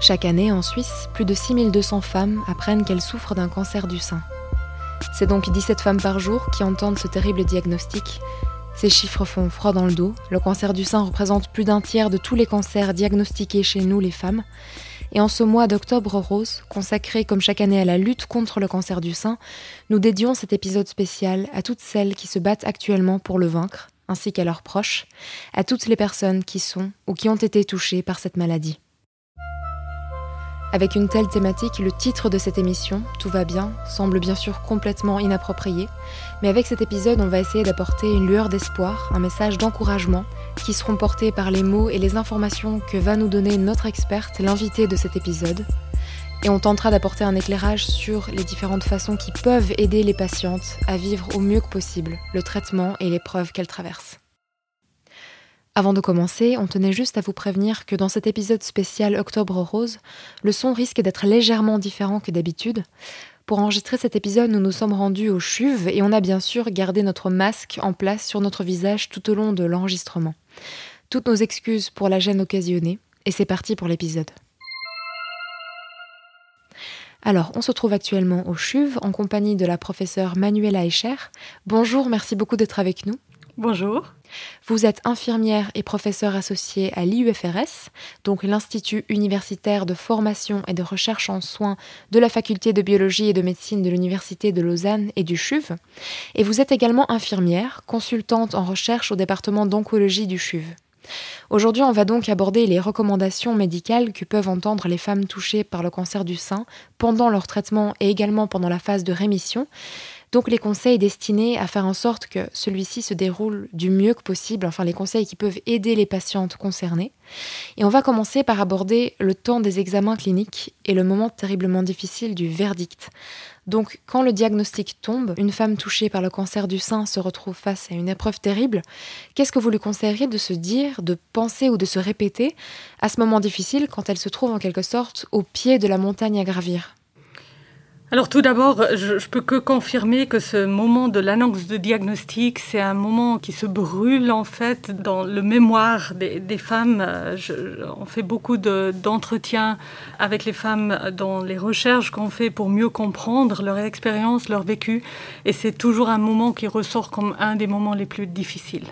Chaque année, en Suisse, plus de 6200 femmes apprennent qu'elles souffrent d'un cancer du sein. C'est donc 17 femmes par jour qui entendent ce terrible diagnostic. Ces chiffres font froid dans le dos. Le cancer du sein représente plus d'un tiers de tous les cancers diagnostiqués chez nous, les femmes. Et en ce mois d'octobre rose, consacré comme chaque année à la lutte contre le cancer du sein, nous dédions cet épisode spécial à toutes celles qui se battent actuellement pour le vaincre, ainsi qu'à leurs proches, à toutes les personnes qui sont ou qui ont été touchées par cette maladie. Avec une telle thématique, le titre de cette émission, Tout va bien, semble bien sûr complètement inapproprié, mais avec cet épisode, on va essayer d'apporter une lueur d'espoir, un message d'encouragement, qui seront portés par les mots et les informations que va nous donner notre experte, l'invité de cet épisode. Et on tentera d'apporter un éclairage sur les différentes façons qui peuvent aider les patientes à vivre au mieux que possible le traitement et l'épreuve qu'elles traversent. Avant de commencer, on tenait juste à vous prévenir que dans cet épisode spécial Octobre Rose, le son risque d'être légèrement différent que d'habitude. Pour enregistrer cet épisode, nous nous sommes rendus au CHUV et on a bien sûr gardé notre masque en place sur notre visage tout au long de l'enregistrement. Toutes nos excuses pour la gêne occasionnée, et c'est parti pour l'épisode. Alors, on se trouve actuellement au CHUV en compagnie de la professeure Manuela Eicher. Bonjour, merci beaucoup d'être avec nous. Bonjour. Vous êtes infirmière et professeure associée à l'IUFRS, donc l'Institut universitaire de formation et de recherche en soins de la faculté de biologie et de médecine de l'Université de Lausanne et du CHUV. Et vous êtes également infirmière, consultante en recherche au département d'oncologie du CHUV. Aujourd'hui, on va donc aborder les recommandations médicales que peuvent entendre les femmes touchées par le cancer du sein pendant leur traitement et également pendant la phase de rémission, donc les conseils destinés à faire en sorte que celui-ci se déroule du mieux que possible, enfin les conseils qui peuvent aider les patientes concernées. Et on va commencer par aborder le temps des examens cliniques et le moment terriblement difficile du verdict. Donc quand le diagnostic tombe, une femme touchée par le cancer du sein se retrouve face à une épreuve terrible, qu'est-ce que vous lui conseilleriez de se dire, de penser ou de se répéter à ce moment difficile quand elle se trouve en quelque sorte au pied de la montagne à gravir? Alors tout d'abord, je, peux que confirmer que ce moment de l'annonce de diagnostic, c'est un moment qui se brûle en fait dans le mémoire des, femmes. on fait beaucoup d'entretiens avec les femmes dans les recherches qu'on fait pour mieux comprendre leur expérience, leur vécu, et c'est toujours un moment qui ressort comme un des moments les plus difficiles.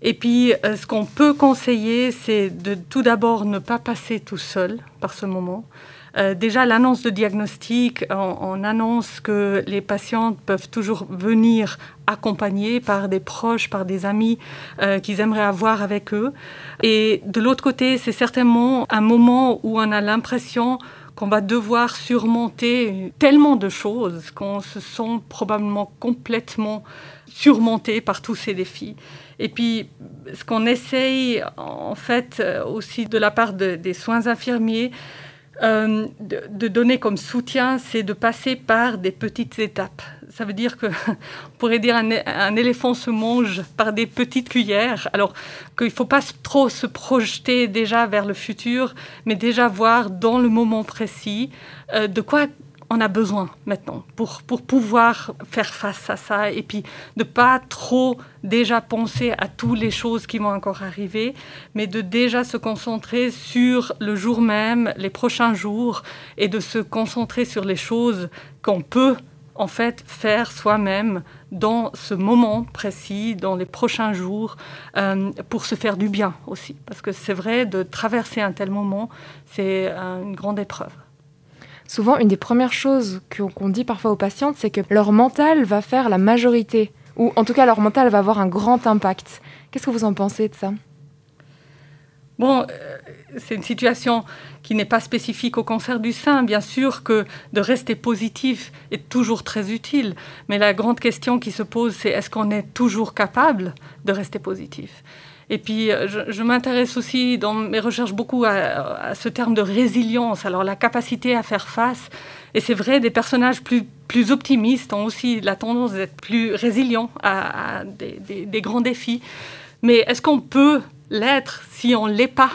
Et puis, euh, ce qu'on peut conseiller, c'est de tout d'abord ne pas passer tout seul par ce moment. Euh, déjà, l'annonce de diagnostic, on, annonce que les patientes peuvent toujours venir accompagnées par des proches, par des amis euh, qu'ils aimeraient avoir avec eux. Et de l'autre côté, c'est certainement un moment où on a l'impression qu'on va devoir surmonter tellement de choses qu'on se sent probablement complètement surmonté par tous ces défis. Et puis, ce qu'on essaye en fait euh, aussi de la part des soins infirmiers, euh, de, donner comme soutien, c'est de passer par des petites étapes. Ça veut dire que, on pourrait dire, un, éléphant se mange par des petites cuillères. Alors qu'il ne faut pas trop se projeter déjà vers le futur, mais déjà voir dans le moment précis euh, de quoi on a besoin maintenant pour, pour pouvoir faire face à ça et puis de pas trop déjà penser à toutes les choses qui vont encore arriver, mais de déjà se concentrer sur le jour même, les prochains jours et de se concentrer sur les choses qu'on peut en fait faire soi-même dans ce moment précis, dans les prochains jours, euh, pour se faire du bien aussi. Parce que c'est vrai, de traverser un tel moment, c'est une grande épreuve. Souvent, une des premières choses qu'on dit parfois aux patientes, c'est que leur mental va faire la majorité, ou en tout cas leur mental va avoir un grand impact. Qu'est-ce que vous en pensez de ça? Bon, euh, c'est une situation qui n'est pas spécifique au cancer du sein. Bien sûr que de rester positif est toujours très utile, mais la grande question qui se pose, c'est est-ce qu'on est toujours capable de rester positif? Et puis, euh, je, m'intéresse aussi dans mes recherches beaucoup à, ce terme de résilience, alors la capacité à faire face. Et c'est vrai, des personnages plus, plus optimistes ont aussi la tendance d'être plus résilients à, des, grands défis. Mais est-ce qu'on peut l'être si on ne l'est pas?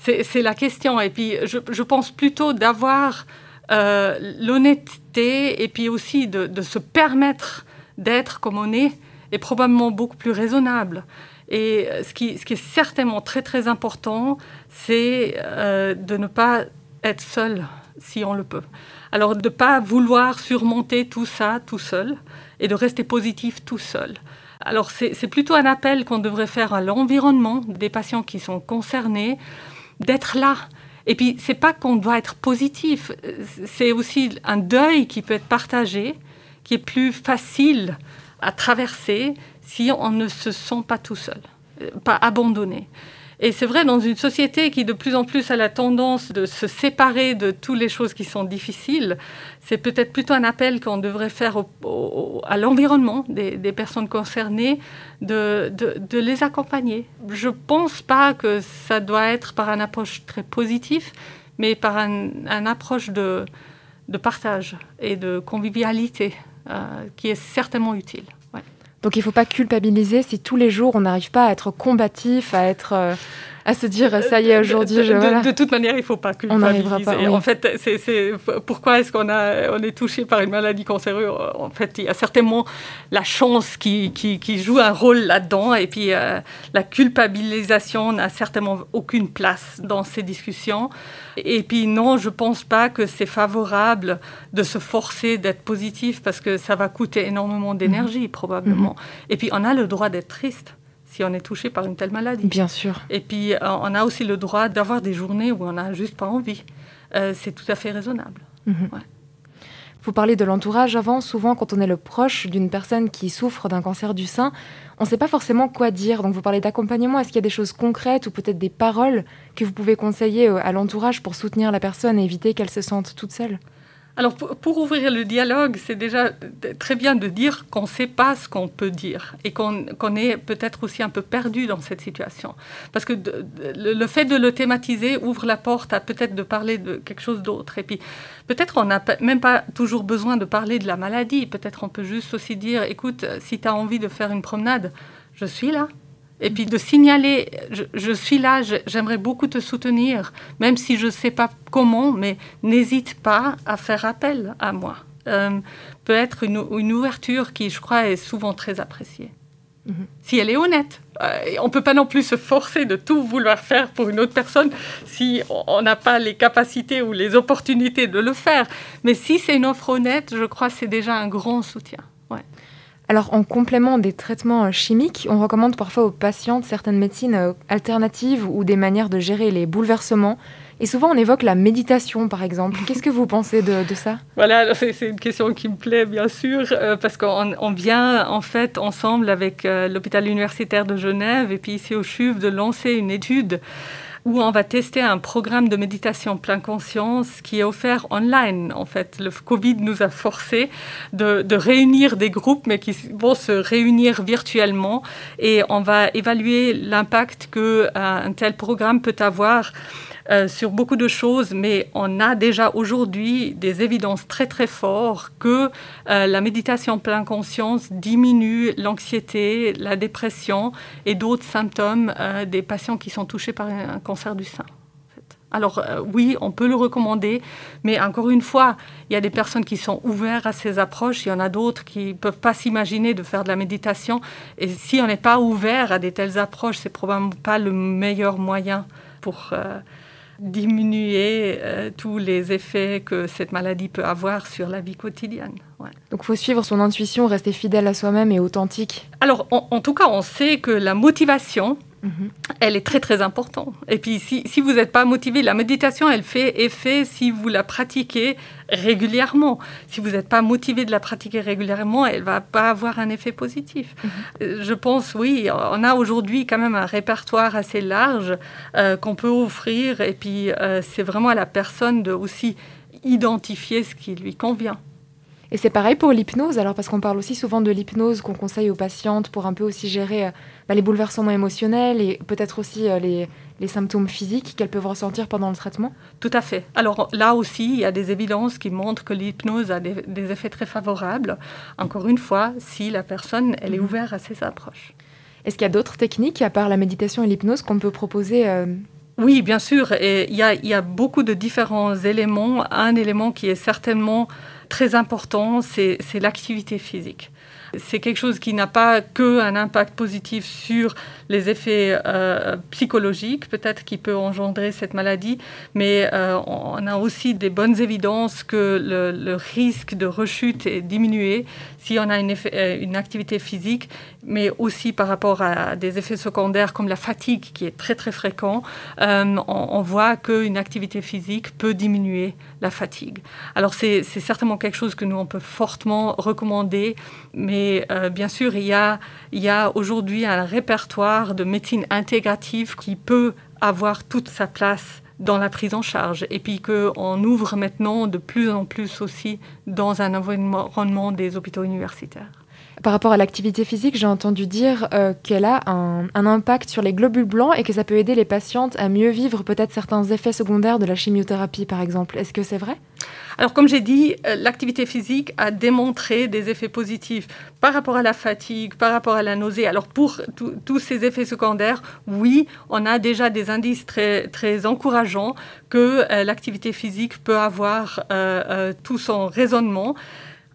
C'est la question. Et puis, je, pense plutôt d'avoir euh, l'honnêteté et puis aussi de, de se permettre d'être comme on est est probablement beaucoup plus raisonnable. Et ce qui, ce qui, est certainement très très important, c'est euh, de ne pas être seul si on le peut. Alors de ne pas vouloir surmonter tout ça tout seul et de rester positif tout seul. Alors c'est plutôt un appel qu'on devrait faire à l'environnement des patients qui sont concernés, d'être là. Et puis c'est pas qu'on doit être positif, c'est aussi un deuil qui peut être partagé, qui est plus facile à traverser si on ne se sent pas tout seul, pas abandonné. Et c'est vrai, dans une société qui de plus en plus a la tendance de se séparer de toutes les choses qui sont difficiles, c'est peut-être plutôt un appel qu'on devrait faire à l'environnement des, personnes concernées de, les accompagner. Je ne pense pas que ça doit être par une approche très positive, mais par une un approche de, de, partage et de convivialité euh, qui est certainement utile. Donc il ne faut pas culpabiliser si tous les jours on n'arrive pas à être combatif, à être euh, à se dire ça y est aujourd'hui je, de, de, toute manière il faut pas culpabiliser. On pas, en fait c'est pourquoi est-ce qu'on a on est touché par une maladie cancéreuse? En fait il y a certainement la chance qui, qui, qui joue un rôle là-dedans. Et puis euh, la culpabilisation n'a certainement aucune place dans ces discussions. Et puis non je pense pas que c'est favorable de se forcer d'être positif parce que ça va coûter énormément d'énergie mhm. probablement. Mhm. et puis on a le droit d'être triste si on est touché par une telle maladie. Bien sûr. Et puis, euh, on a aussi le droit d'avoir des journées où on n'a juste pas envie. Euh, c'est tout à fait raisonnable. Mhm. Vous parlez de l'entourage avant. Souvent, quand on est le proche d'une personne qui souffre d'un cancer du sein, on ne sait pas forcément quoi dire. Donc, vous parlez d'accompagnement. Est-ce qu'il y a des choses concrètes ou peut-être des paroles que vous pouvez conseiller euh, à l'entourage pour soutenir la personne et éviter qu'elle se sente toute seule? Alors, pour, ouvrir le dialogue, c'est déjà très bien de dire qu'on ne sait pas ce qu'on peut dire et qu'on est peut-être aussi un peu perdu dans cette situation. Parce que le fait de le thématiser ouvre la porte à peut-être de parler de quelque chose d'autre. Et puis, peut-être on n'a même pas toujours besoin de parler de la maladie. Peut-être on peut juste aussi dire, écoute, si tu as envie de faire une promenade, je suis là. Et puis de signaler, je, suis là, j'aimerais beaucoup te soutenir, même si je ne sais pas comment, mais n'hésite pas à faire appel à moi. Euh, peut être une, ouverture qui, je crois, est souvent très appréciée. Mhm. Si elle est honnête. Euh, on ne peut pas non plus se forcer de tout vouloir faire pour une autre personne si on n'a pas les capacités ou les opportunités de le faire. Mais si c'est une offre honnête, je crois que c'est déjà un grand soutien. Alors, en complément des traitements euh, chimiques, on recommande parfois aux patientes certaines médecines euh, alternatives ou des manières de gérer les bouleversements. Et souvent, on évoque la méditation, par exemple. Qu'est-ce que vous pensez de, ça? Voilà, c'est une question qui me plaît, bien sûr, euh, parce qu'on vient, en fait, ensemble avec l'hôpital universitaire de Genève et puis ici au CHUV de lancer une étude où on va tester un programme de méditation plein conscience qui est offert online. En fait, le Covid nous a forcé de, réunir des groupes, mais qui vont se réunir virtuellement. Et on va évaluer l'impact qu'un euh, tel programme peut avoir euh, sur beaucoup de choses, mais on a déjà aujourd'hui des évidences très très fortes que euh, la méditation plein conscience diminue l'anxiété, la dépression et d'autres symptômes euh, des patients qui sont touchés par un cancer du sein. Alors oui, on peut le recommander, mais encore une fois, il y a des personnes qui sont ouvertes à ces approches, il y en a d'autres qui ne peuvent pas s'imaginer de faire de la méditation. Et si on n'est pas ouvert à des telles approches, c'est probablement pas le meilleur moyen pour diminuer euh, tous les effets que cette maladie peut avoir sur la vie quotidienne. Donc il faut suivre son intuition, rester fidèle à soi-même et authentique. Alors en, tout cas, on sait que la motivation. Elle est très très importante. Et puis si, si vous n'êtes pas motivé, la méditation, elle fait effet si vous la pratiquez régulièrement. Si vous n'êtes pas motivé de la pratiquer régulièrement, elle va pas avoir un effet positif. Mhm. Euh, je pense, oui, on a aujourd'hui quand même un répertoire assez large euh, qu'on peut offrir. Et puis euh, c'est vraiment à la personne de aussi identifier ce qui lui convient. Et c'est pareil pour l'hypnose, alors parce qu'on parle aussi souvent de l'hypnose qu'on conseille aux patientes pour un peu aussi gérer bah, les bouleversements émotionnels et peut-être aussi euh, les, les, symptômes physiques qu'elles peuvent ressentir pendant le traitement Tout à fait. Alors là aussi, il y a des évidences qui montrent que l'hypnose a des, effets très favorables, encore une fois, si la personne elle est mhm. ouverte à ces approches. Est-ce qu'il y a d'autres techniques, à part la méditation et l'hypnose, qu'on peut proposer euh? Oui, bien sûr. Et il y, a, il y a beaucoup de différents éléments. Un élément qui est certainement très important, c'est l'activité physique. C'est quelque chose qui n'a pas que un impact positif sur les effets euh, psychologiques, peut-être qui peut engendrer cette maladie, mais euh, on a aussi des bonnes évidences que le, risque de rechute est diminué si on a une, euh, une, activité physique, mais aussi par rapport à des effets secondaires comme la fatigue qui est très très fréquent, on, on, voit qu'une activité physique peut diminuer la fatigue. Alors c'est certainement quelque chose que nous on peut fortement recommander, mais bien sûr il y a, il y a aujourd'hui un répertoire de médecine intégrative qui peut avoir toute sa place dans la prise en charge et puis qu'on ouvre maintenant de plus en plus aussi dans un environnement des hôpitaux universitaires. Par rapport à l'activité physique, j'ai entendu dire euh, qu'elle a un, impact sur les globules blancs et que ça peut aider les patientes à mieux vivre peut-être certains effets secondaires de la chimiothérapie, par exemple. Est-ce que c'est vrai? Alors, comme j'ai dit, euh, l'activité physique a démontré des effets positifs par rapport à la fatigue, par rapport à la nausée. Alors, pour tous ces effets secondaires, oui, on a déjà des indices très, encourageants que euh, l'activité physique peut avoir tout son raisonnement.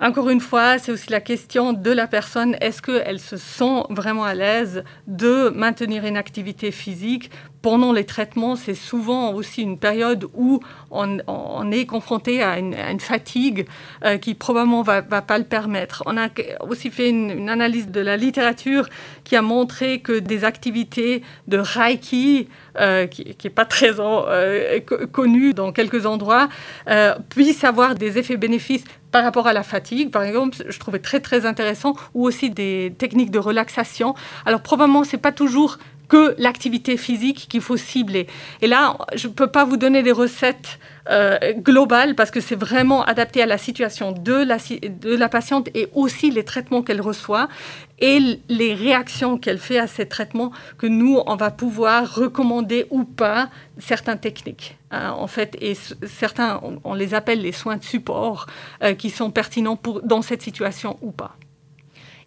Encore une fois, c'est aussi la question de la personne. Est-ce qu'elle se sent vraiment à l'aise de maintenir une activité physique pendant les traitements, c'est souvent aussi une période où on, est confronté à une, fatigue euh, qui probablement va, va pas le permettre. On a aussi fait une, analyse de la littérature qui a montré que des activités de Reiki, euh, qui n'est pas très euh, connu dans quelques endroits, puissent avoir des effets bénéfices par rapport à la fatigue, par exemple, je trouvais très très intéressant, ou aussi des techniques de relaxation. Alors probablement c'est pas toujours que l'activité physique qu'il faut cibler. Et là, je ne peux pas vous donner des recettes euh, globales parce que c'est vraiment adapté à la situation de la, de la patiente et aussi les traitements qu'elle reçoit et les réactions qu'elle fait à ces traitements que nous, on va pouvoir recommander ou pas certaines techniques. Hein, en fait, et certains, on, les appelle les soins de support euh, qui sont pertinents pour, dans cette situation ou pas.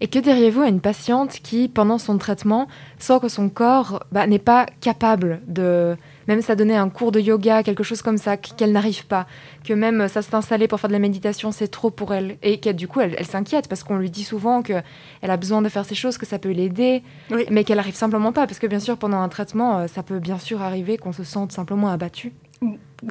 Et que diriez-vous à une patiente qui, pendant son traitement, sent que son corps bah, n'est pas capable de... Même ça donner un cours de yoga, quelque chose comme ça, qu'elle n'arrive pas, que même ça s'est installé pour faire de la méditation, c'est trop pour elle. Et que du coup, elle, s'inquiète parce qu'on lui dit souvent qu'elle a besoin de faire ces choses, que ça peut l'aider, mais qu'elle n'arrive simplement pas. Parce que bien sûr, pendant un traitement, euh, ça peut bien sûr arriver qu'on se sente simplement abattu.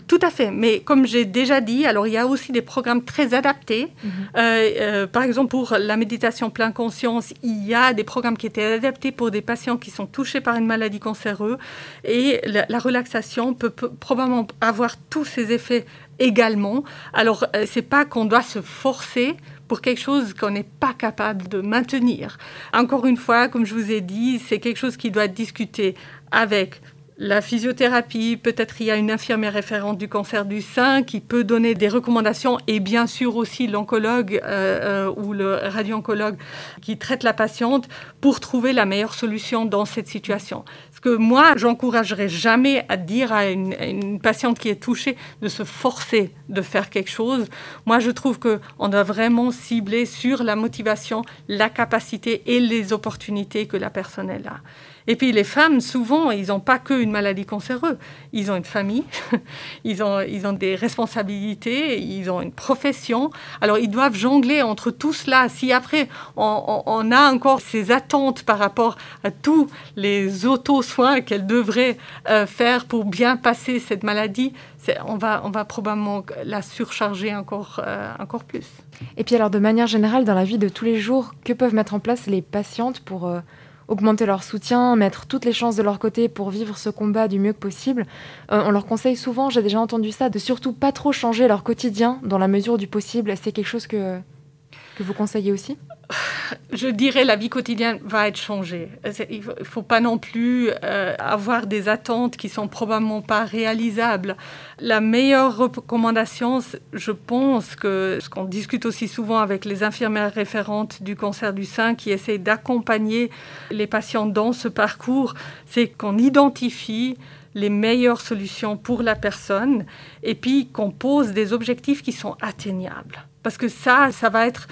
Tout à fait, mais comme j'ai déjà dit, alors il y a aussi des programmes très adaptés. Mhm. Euh, euh, par exemple, pour la méditation plein conscience, il y a des programmes qui étaient adaptés pour des patients qui sont touchés par une maladie cancéreuse. Et la, relaxation peut, probablement avoir tous ces effets également. Alors, euh, c'est pas qu'on doit se forcer pour quelque chose qu'on n'est pas capable de maintenir. Encore une fois, comme je vous ai dit, c'est quelque chose qui doit être discuté avec la physiothérapie, peut-être il y a une infirmière référente du cancer du sein qui peut donner des recommandations et bien sûr aussi l'oncologue euh, euh, ou le radio-oncologue qui traite la patiente pour trouver la meilleure solution dans cette situation. Ce que moi, j'encouragerais jamais à dire à une, une, patiente qui est touchée de se forcer de faire quelque chose. Moi, je trouve qu'on doit vraiment cibler sur la motivation, la capacité et les opportunités que la personne a. Et puis les femmes, souvent, ils n'ont pas qu'une maladie cancéreuse. Ils ont une famille, ils ont, ils ont des responsabilités, ils ont une profession. Alors ils doivent jongler entre tout cela. Si après, on, a encore ces attentes par rapport à tous les auto-soins qu'elles devraient euh, faire pour bien passer cette maladie, on va, on va probablement la surcharger encore, euh, encore plus. Et puis alors, de manière générale, dans la vie de tous les jours, que peuvent mettre en place les patientes pour... Euh, augmenter leur soutien, mettre toutes les chances de leur côté pour vivre ce combat du mieux que possible. Euh, on leur conseille souvent, j'ai déjà entendu ça, de surtout pas trop changer leur quotidien dans la mesure du possible. C'est quelque chose que, que vous conseillez aussi? Je dirais la vie quotidienne va être changée. Il ne faut pas non plus euh, avoir des attentes qui sont probablement pas réalisables. La meilleure recommandation, je pense que ce qu'on discute aussi souvent avec les infirmières référentes du cancer du sein qui essayent d'accompagner les patients dans ce parcours, c'est qu'on identifie les meilleures solutions pour la personne et puis qu'on pose des objectifs qui sont atteignables. Parce que ça, ça va être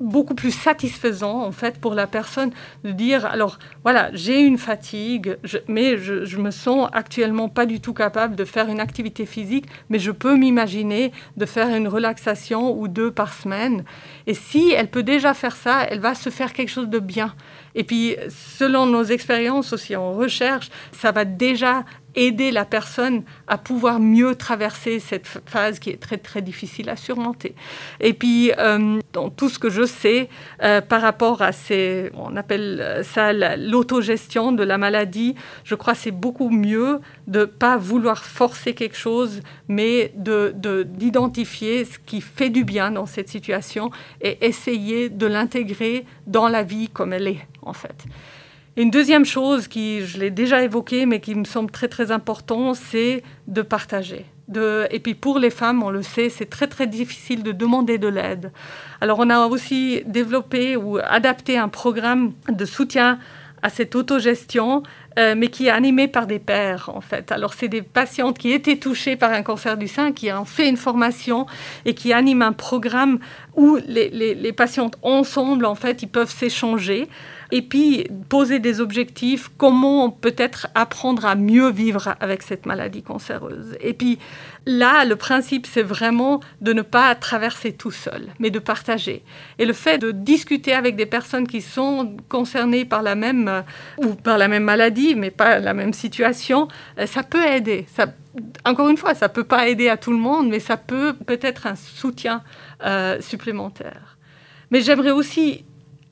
beaucoup plus satisfaisant en fait pour la personne de dire alors voilà j'ai une fatigue mais je, je me sens actuellement pas du tout capable de faire une activité physique mais je peux m'imaginer de faire une relaxation ou deux par semaine. Et si elle peut déjà faire ça elle va se faire quelque chose de bien. Et puis selon nos expériences aussi en recherche ça va déjà aider la personne à pouvoir mieux traverser cette phase qui est très très difficile à surmonter. Et puis, euh, dans tout ce que je sais euh, par rapport à ces, on appelle ça l'autogestion de la maladie, je crois que c'est beaucoup mieux de ne pas vouloir forcer quelque chose, mais d'identifier de, ce qui fait du bien dans cette situation et essayer de l'intégrer dans la vie comme elle est, en fait. Une deuxième chose qui, je l'ai déjà évoquée, mais qui me semble très très important, c'est de partager. Et puis pour les femmes, on le sait, c'est très très difficile de demander de l'aide. Alors on a aussi développé ou adapté un programme de soutien à cette autogestion, euh, mais qui est animé par des pères en fait. Alors c'est des patientes qui étaient touchées par un cancer du sein, qui ont fait une formation et qui animent un programme où les, les patientes ensemble en fait, ils peuvent s'échanger et puis poser des objectifs, comment peut-être apprendre à mieux vivre avec cette maladie cancéreuse. Et puis là, le principe, c'est vraiment de ne pas traverser tout seul, mais de partager. Et le fait de discuter avec des personnes qui sont concernées par la même, ou par la même maladie, mais pas la même situation, euh, ça peut aider. Encore une fois, ça ne peut pas aider à tout le monde, mais ça peut peut-être un soutien euh, supplémentaire. Mais j'aimerais aussi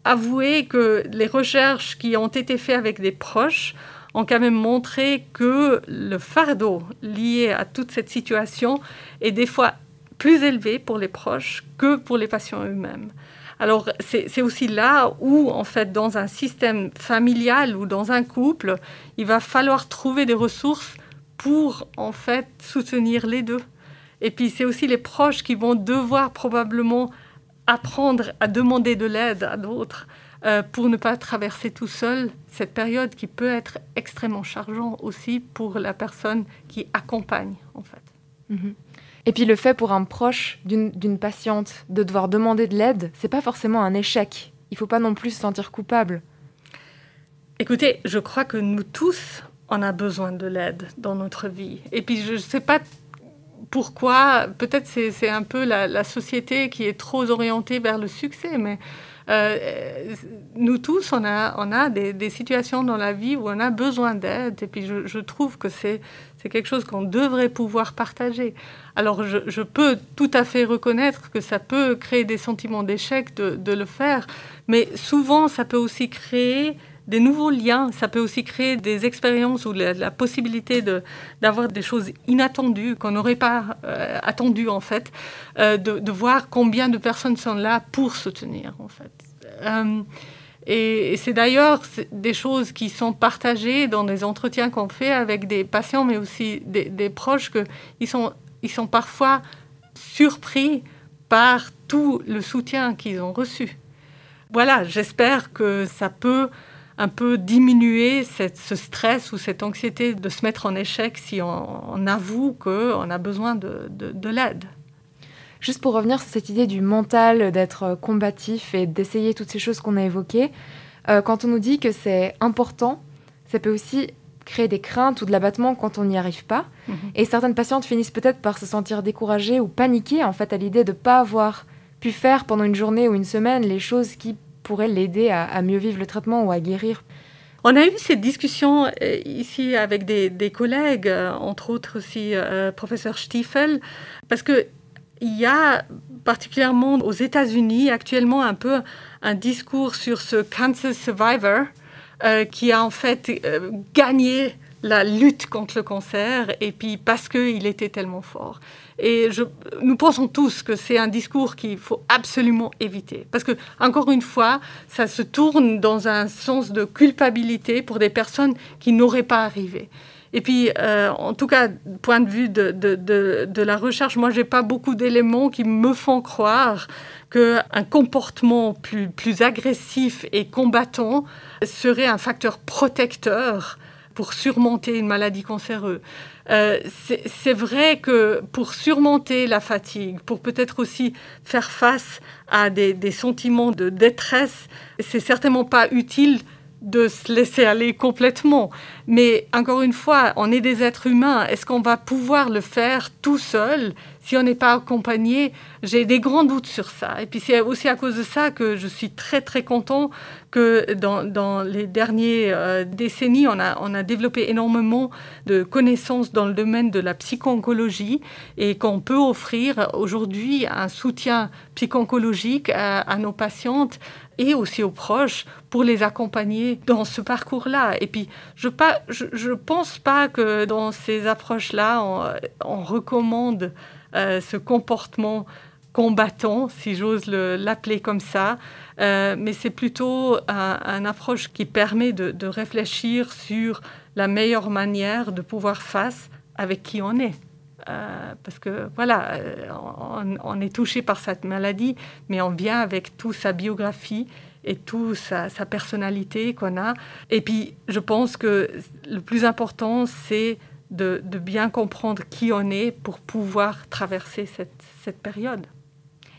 avouer que les recherches qui ont été faites avec des proches ont quand même montré que le fardeau lié à toute cette situation est des fois plus élevé pour les proches que pour les patients eux-mêmes. Alors c'est aussi là où, en fait, dans un système familial ou dans un couple, il va falloir trouver des ressources pour, en fait, soutenir les deux. Et puis c'est aussi les proches qui vont devoir probablement apprendre à demander de l'aide à d'autres euh, pour ne pas traverser tout seul cette période qui peut être extrêmement chargeante aussi pour la personne qui accompagne en fait. Mhm. Et puis le fait pour un proche d'une patiente de devoir demander de l'aide, c'est pas forcément un échec. Il faut pas non plus se sentir coupable. Écoutez, je crois que nous tous, on a besoin de l'aide dans notre vie. Et puis je ne sais pas pourquoi Peut-être c'est un peu la, société qui est trop orientée vers le succès, mais euh, nous tous, on a, on a des, situations dans la vie où on a besoin d'aide, et puis je, trouve que c'est quelque chose qu'on devrait pouvoir partager. Alors je, je, peux tout à fait reconnaître que ça peut créer des sentiments d'échec de, de, le faire, mais souvent ça peut aussi créer des nouveaux liens. Ça peut aussi créer des expériences ou la, possibilité d'avoir des choses inattendues qu'on n'aurait pas euh, attendues en fait, euh, de, voir combien de personnes sont là pour soutenir en fait. Euh, et, c'est d'ailleurs des choses qui sont partagées dans des entretiens qu'on fait avec des patients, mais aussi des, des proches, qu'ils sont, ils sont parfois surpris par tout le soutien qu'ils ont reçu. Voilà, j'espère que ça peut un peu diminuer ce stress ou cette anxiété de se mettre en échec si on, avoue qu'on a besoin de, l'aide. Juste pour revenir sur cette idée du mental, d'être combatif et d'essayer toutes ces choses qu'on a évoquées, euh, quand on nous dit que c'est important, ça peut aussi créer des craintes ou de l'abattement quand on n'y arrive pas. Mhm. Et certaines patientes finissent peut-être par se sentir découragées ou paniquées en fait à l'idée de ne pas avoir pu faire pendant une journée ou une semaine les choses qui pourrait l'aider à, mieux vivre le traitement ou à guérir. On a eu cette discussion euh, ici avec des, collègues, euh, entre autres aussi euh, professeur Stiefel, parce que il y a particulièrement aux États-Unis actuellement un peu un discours sur ce cancer survivor qui a en fait gagné la lutte contre le cancer et puis parce qu'il était tellement fort. Et je, nous pensons tous que c'est un discours qu'il faut absolument éviter. Parce que, encore une fois, ça se tourne dans un sens de culpabilité pour des personnes qui n'auraient pas arrivé. Et puis, euh, en tout cas, point de vue de, de, de, de la recherche, moi, j'ai pas beaucoup d'éléments qui me font croire qu'un comportement plus, plus agressif et combattant serait un facteur protecteur pour surmonter une maladie cancéreuse. Euh, c'est vrai que pour surmonter la fatigue, pour peut-être aussi faire face à des, des sentiments de détresse, c'est certainement pas utile de se laisser aller complètement. Mais encore une fois, on est des êtres humains. Est-ce qu'on va pouvoir le faire tout seul? Si on n'est pas accompagné J'ai des grands doutes sur ça. Et puis c'est aussi à cause de ça que je suis très très content que dans, les dernières euh, décennies, on a, développé énormément de connaissances dans le domaine de la psycho-oncologie et qu'on peut offrir aujourd'hui un soutien psycho-oncologique à nos patientes et aussi aux proches pour les accompagner dans ce parcours-là. Et puis, je ne je, pense pas que dans ces approches-là, on, recommande ce comportement combattant, si j'ose l'appeler comme ça, euh, mais c'est plutôt une approche qui permet de, réfléchir sur la meilleure manière de pouvoir face avec qui on est. Euh, parce que voilà, on, est touché par cette maladie, mais on vient avec toute sa biographie et toute sa, personnalité qu'on a. Et puis, je pense que le plus important, c'est de, bien comprendre qui on est pour pouvoir traverser cette, cette période.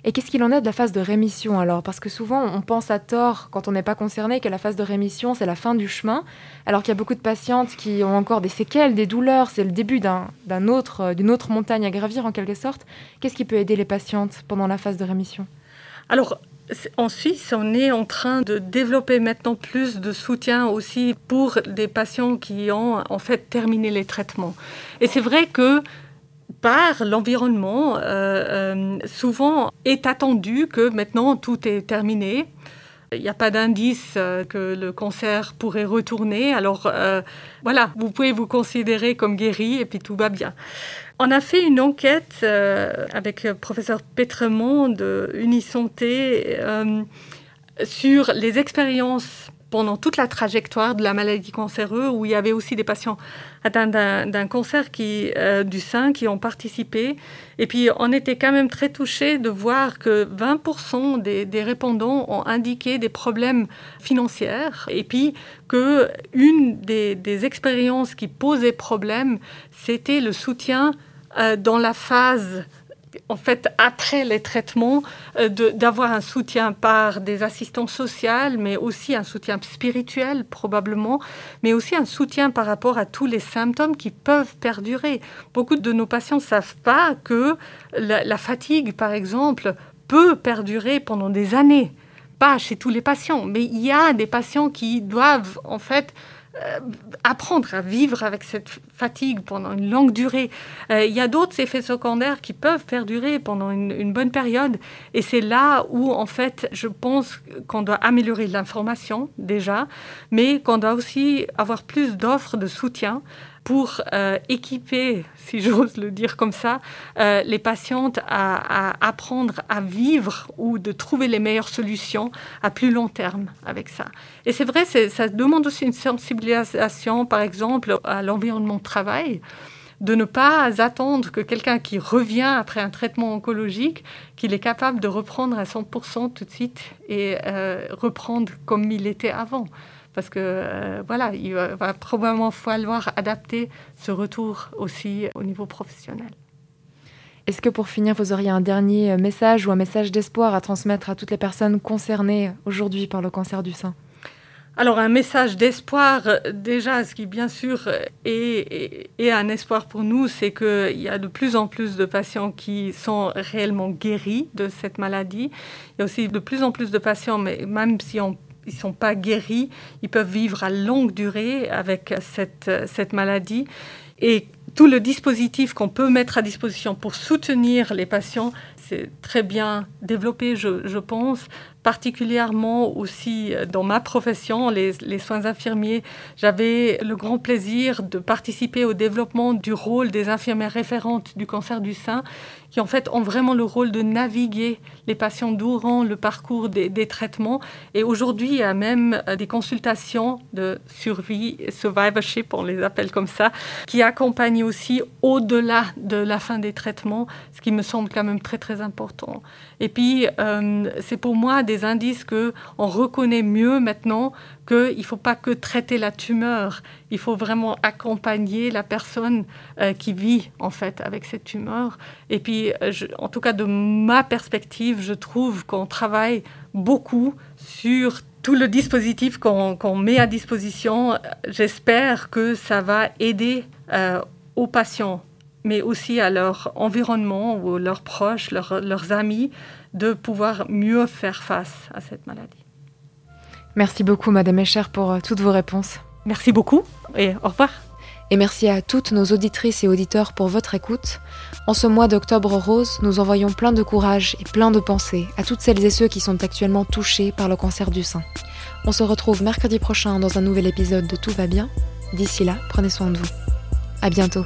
Et qu'est-ce qu'il en est de la phase de rémission alors? Parce que souvent, on pense à tort, quand on n'est pas concerné, que la phase de rémission, c'est la fin du chemin, alors qu'il y a beaucoup de patientes qui ont encore des séquelles, des douleurs, c'est le début d'un autre, d'une autre montagne à gravir en quelque sorte. Qu'est-ce qui peut aider les patientes pendant la phase de rémission? Alors, en Suisse, on est en train de développer maintenant plus de soutien aussi pour des patients qui ont en fait terminé les traitements. Et c'est vrai que par l'environnement, euh, euh, souvent est attendu que maintenant tout est terminé. Il n'y a pas d'indice euh, que le cancer pourrait retourner. Alors voilà, vous pouvez vous considérer comme guéri et puis tout va bien. On a fait une enquête euh, avec le professeur Petremont de Unisanté euh, sur les expériences pendant toute la trajectoire de la maladie cancéreuse, où il y avait aussi des patients atteints d'un cancer euh, du sein qui ont participé. Et puis, on était quand même très touchés de voir que 20% des, répondants ont indiqué des problèmes financiers. Et puis, que une des, des expériences qui posait problème, c'était le soutien euh, dans la phase en fait, après les traitements, euh, d'avoir un soutien par des assistants sociaux, mais aussi un soutien spirituel probablement, mais aussi un soutien par rapport à tous les symptômes qui peuvent perdurer. Beaucoup de nos patients ne savent pas que la fatigue, par exemple, peut perdurer pendant des années. Pas chez tous les patients, mais il y a des patients qui doivent en fait euh, apprendre à vivre avec cette fatigue pendant une longue durée. Euh, il y a d'autres effets secondaires qui peuvent perdurer pendant une, bonne période. Et c'est là où, en fait, je pense qu'on doit améliorer l'information déjà, mais qu'on doit aussi avoir plus d'offres de soutien pour euh, équiper, si j'ose le dire comme ça, euh, les patientes à, apprendre à vivre ou de trouver les meilleures solutions à plus long terme avec ça. Et c'est vrai, ça demande aussi une sensibilisation, par exemple, à l'environnement de travail de ne pas attendre que quelqu'un qui revient après un traitement oncologique, qu'il est capable de reprendre à 100% tout de suite et euh, reprendre comme il était avant parce que euh, voilà, il va, probablement falloir adapter ce retour aussi au niveau professionnel. Est-ce que pour finir, vous auriez un dernier message ou un message d'espoir à transmettre à toutes les personnes concernées aujourd'hui par le cancer du sein? Alors un message d'espoir, déjà, ce qui bien sûr est, est un espoir pour nous, c'est qu'il y a de plus en plus de patients qui sont réellement guéris de cette maladie. Il y a aussi de plus en plus de patients, mais même si on ils sont pas guéris, ils peuvent vivre à longue durée avec cette, cette maladie. Et tout le dispositif qu'on peut mettre à disposition pour soutenir les patients, c'est très bien développé, je, je, pense, particulièrement aussi euh, dans ma profession, les, soins infirmiers. J'avais le grand plaisir de participer au développement du rôle des infirmières référentes du cancer du sein qui en fait ont vraiment le rôle de naviguer les patients durant le parcours des, traitements. Et aujourd'hui, il y a même euh, des consultations de survie, survivorship, on les appelle comme ça, qui accompagnent aussi au-delà de la fin des traitements, ce qui me semble quand même très très important. Et puis, euh, c'est pour moi des indices que on reconnaît mieux maintenant qu'il ne faut pas que traiter la tumeur, il faut vraiment accompagner la personne euh, qui vit en fait avec cette tumeur. Et puis, en tout cas, de ma perspective, je trouve qu'on travaille beaucoup sur tout le dispositif qu'on met à disposition. J'espère que ça va aider aux patients mais aussi à leur environnement ou leurs proches, leurs amis, de pouvoir mieux faire face à cette maladie. Merci beaucoup, Madame Echer, pour euh, toutes vos réponses. Merci beaucoup et au revoir. Et merci à toutes nos auditrices et auditeurs pour votre écoute. En ce mois d'octobre rose, nous envoyons plein de courage et plein de pensées à toutes celles et ceux qui sont actuellement touchés par le cancer du sein. On se retrouve mercredi prochain dans un nouvel épisode de Tout va bien. D'ici là, prenez soin de vous. À bientôt.